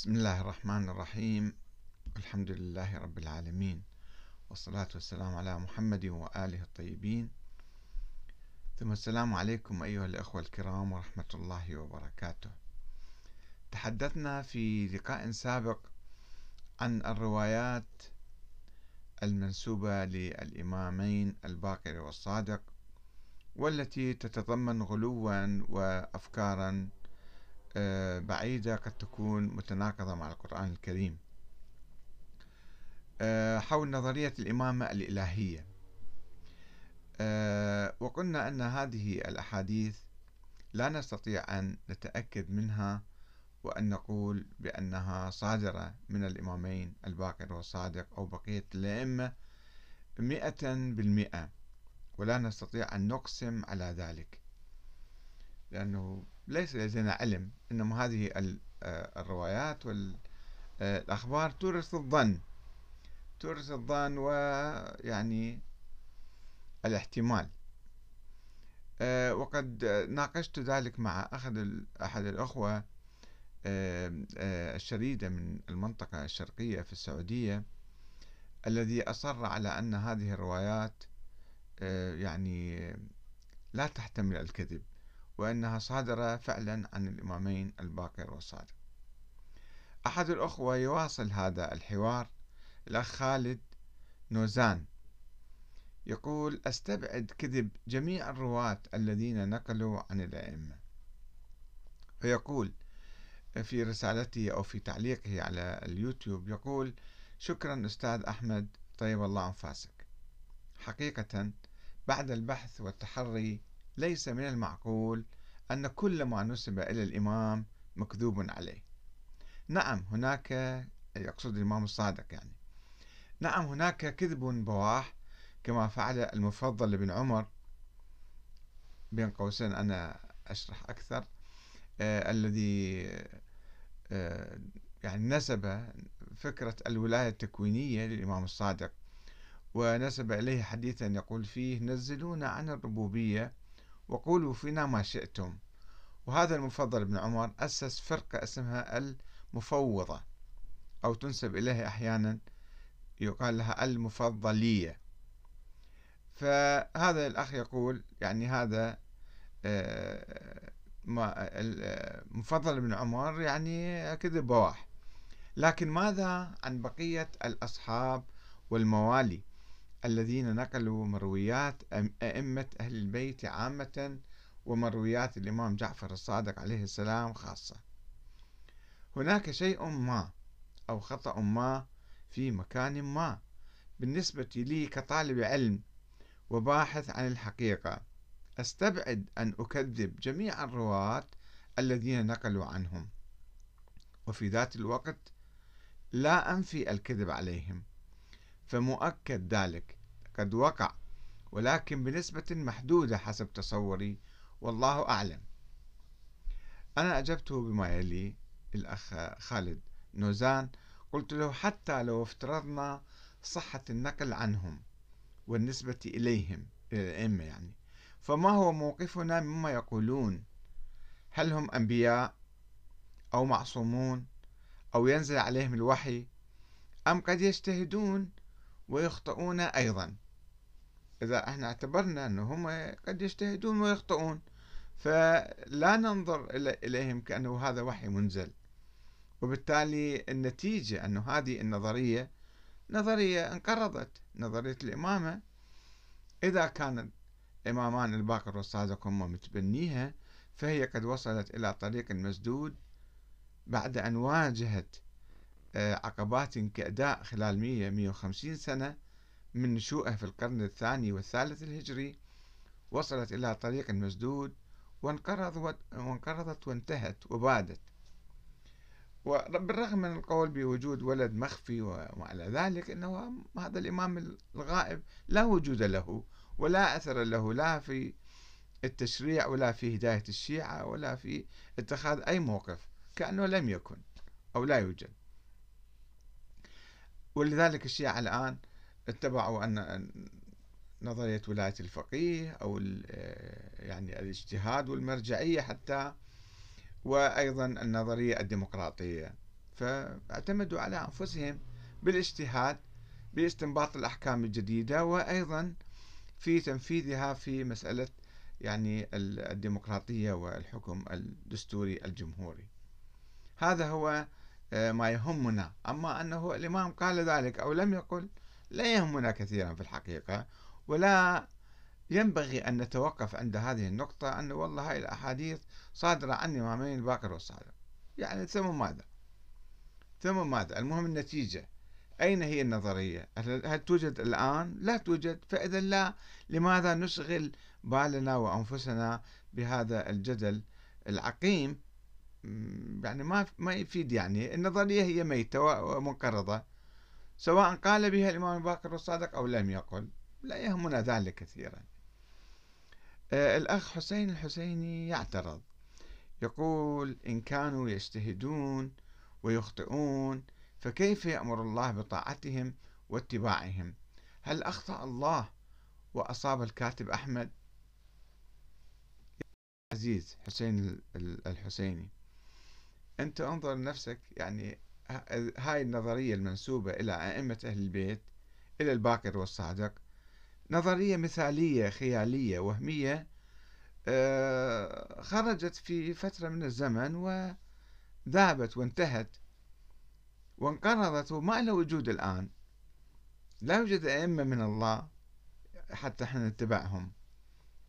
بسم الله الرحمن الرحيم. الحمد لله رب العالمين. والصلاة والسلام على محمد وآله الطيبين. ثم السلام عليكم أيها الأخوة الكرام ورحمة الله وبركاته. تحدثنا في لقاء سابق عن الروايات المنسوبة للإمامين الباقر والصادق والتي تتضمن غلوا وأفكارا بعيدة قد تكون متناقضة مع القرآن الكريم. آه، حول نظرية الإمامة الإلهية. آه، وقلنا أن هذه الأحاديث لا نستطيع أن نتأكد منها وأن نقول بأنها صادرة من الإمامين الباقر والصادق أو بقية الأئمة مئة بالمئة ولا نستطيع أن نقسم على ذلك. لأنه ليس لدينا علم إنما هذه آه، الروايات والأخبار تورث الظن. تورث الظن ويعني الاحتمال. آه، وقد ناقشت ذلك مع أحد أحد الأخوة آه، الشريدة من المنطقة الشرقية في السعودية الذي أصر على أن هذه الروايات يعني لا تحتمل الكذب. وأنها صادرة فعلا عن الإمامين الباقر والصادق. أحد الأخوة يواصل هذا الحوار الأخ خالد نوزان. يقول أستبعد كذب جميع الرواة الذين نقلوا عن الأئمة. فيقول في رسالته أو في تعليقه على اليوتيوب يقول شكرا أستاذ أحمد طيب الله أنفاسك. حقيقة بعد البحث والتحري ليس من المعقول أن كل ما نسب إلى الإمام مكذوب عليه. نعم هناك يقصد الإمام الصادق يعني. نعم هناك كذب بواح كما فعل المفضل بن عمر بين قوسين أنا أشرح أكثر آه الذي آه يعني نسب فكرة الولاية التكوينية للإمام الصادق ونسب إليه حديثا يقول فيه نزلونا عن الربوبية وقولوا فينا ما شئتم. وهذا المفضل بن عمر أسس فرقة اسمها المفوضة أو تنسب إليه أحيانا يقال لها المفضلية. فهذا الأخ يقول يعني هذا آه، مفضل بن عمر يعني كذب بواح. لكن ماذا عن بقية الأصحاب والموالي؟ الذين نقلوا مرويات أئمة أهل البيت عامة ومرويات الإمام جعفر الصادق عليه السلام خاصة. هناك شيء ما أو خطأ ما في مكان ما بالنسبة لي كطالب علم وباحث عن الحقيقة. أستبعد أن أكذب جميع الرواة الذين نقلوا عنهم. وفي ذات الوقت لا أنفي الكذب عليهم. فمؤكد ذلك. قد وقع ولكن بنسبة محدودة حسب تصوري والله أعلم. أنا أجبته بما يلي الأخ خالد نوزان قلت له حتى لو افترضنا صحة النقل عنهم والنسبة إليهم إلى الأئمة يعني فما هو موقفنا مما يقولون؟ هل هم أنبياء أو معصومون أو ينزل عليهم الوحي؟ أم قد يجتهدون ويخطئون أيضا. إذا إحنا اعتبرنا أنهم قد يجتهدون ويخطئون فلا ننظر إليهم كأنه هذا وحي منزل. وبالتالي النتيجة أن هذه النظرية نظرية انقرضت نظرية الإمامة. إذا كانت إمامان الباقر والصادق هم متبنيها فهي قد وصلت إلى طريق مسدود بعد أن واجهت عقبات كأداء خلال 100 150 سنة من نشوئه في القرن الثاني والثالث الهجري. وصلت إلى طريق مسدود وانقرض وانقرضت وانتهت وبادت. وبالرغم من القول بوجود ولد مخفي وما إلى ذلك أنه هذا الإمام الغائب لا وجود له ولا أثر له لا في التشريع ولا في هداية الشيعة ولا في اتخاذ أي موقف كأنه لم يكن أو لا يوجد. ولذلك الشيعة الآن اتبعوا أن نظرية ولاية الفقيه أو يعني الاجتهاد والمرجعية حتى وأيضا النظرية الديمقراطية. فاعتمدوا على أنفسهم بالاجتهاد باستنباط الأحكام الجديدة وأيضا في تنفيذها في مسألة يعني الديمقراطية والحكم الدستوري الجمهوري. هذا هو آه، ما يهمنا. أما أنه الإمام قال ذلك أو لم يقل لا يهمنا كثيرا في الحقيقة ولا ينبغي أن نتوقف عند هذه النقطة أن والله هاي الأحاديث صادرة عن إمامين الباقر والصادق. يعني ثم ماذا؟ ثم ماذا؟ المهم النتيجة. أين هي النظرية؟ هل توجد الآن؟ لا توجد. فإذا لا لماذا نشغل بالنا وأنفسنا بهذا الجدل العقيم يعني ما ما يفيد يعني. النظرية هي ميتة ومنقرضة. سواء قال بها الإمام الباقر الصادق أو لم يقل لا يهمنا ذلك كثيرا. آه، الأخ حسين الحسيني يعترض. يقول إن كانوا يجتهدون ويخطئون فكيف يأمر الله بطاعتهم واتباعهم؟ هل أخطأ الله وأصاب الكاتب أحمد؟ عزيز حسين الحسيني. أنت انظر لنفسك يعني هاي النظرية المنسوبة إلى أئمة أهل البيت إلى الباقر والصادق. نظرية مثالية خيالية وهمية آه، خرجت في فترة من الزمن وذابت وانتهت وانقرضت وما لها وجود الآن. لا يوجد أئمة من الله حتى إحنا نتبعهم.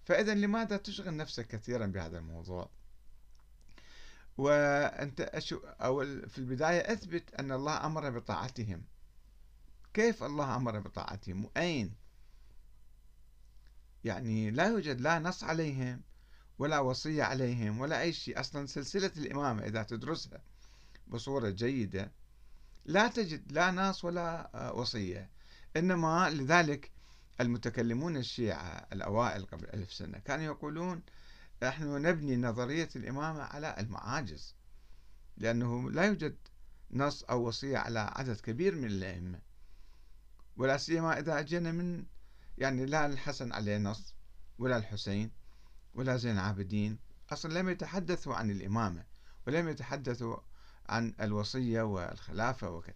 فإذا لماذا تشغل نفسك كثيرا بهذا الموضوع؟ وأنت أشو أو في البداية أثبت أن الله أمر بطاعتهم. كيف الله أمر بطاعتهم؟ وأين؟ يعني لا يوجد لا نص عليهم ولا وصية عليهم ولا أي شيء. أصلا سلسلة الإمامة إذا تدرسها بصورة جيدة لا تجد لا نص ولا آه، وصية. إنما لذلك المتكلمون الشيعة الأوائل قبل ألف سنة كانوا يقولون نحن نبني نظرية الإمامة على المعاجز لأنه لا يوجد نص أو وصية على عدد كبير من الأئمة ولا سيما إذا أجينا من يعني لا الحسن عليه نص ولا الحسين ولا زين العابدين أصلا لم يتحدثوا عن الإمامة ولم يتحدثوا عن الوصية والخلافة وكذا.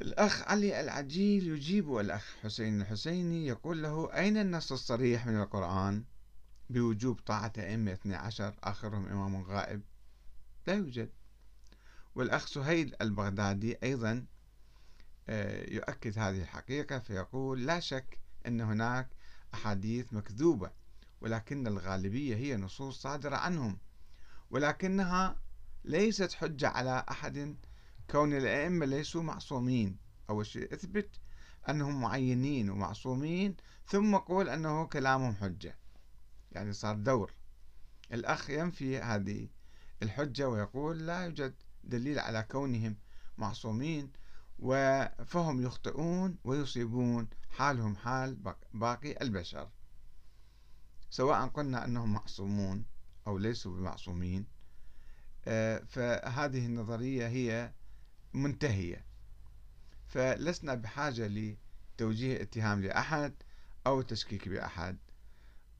الأخ علي العجيل يجيب الأخ حسين الحسيني يقول له أين النص الصريح من القرآن؟ بوجوب طاعة أئمة 12 آخرهم إمام غائب. لا يوجد. والأخ سهيل البغدادي أيضا آه، يؤكد هذه الحقيقة فيقول لا شك أن هناك أحاديث مكذوبة ولكن الغالبية هي نصوص صادرة عنهم ولكنها ليست حجة على أحد. كون الأئمة ليسوا معصومين. أول شيء أثبت أنهم معينين ومعصومين ثم قول أنه كلامهم حجة. يعني صار دور. الأخ ينفي هذه الحجة ويقول لا يوجد دليل على كونهم معصومين فهم يخطئون ويصيبون حالهم حال باقي البشر. سواء قلنا أنهم معصومون أو ليسوا بمعصومين آه، فهذه النظرية هي منتهية. فلسنا بحاجة لتوجيه اتهام لأحد أو تشكيك بأحد.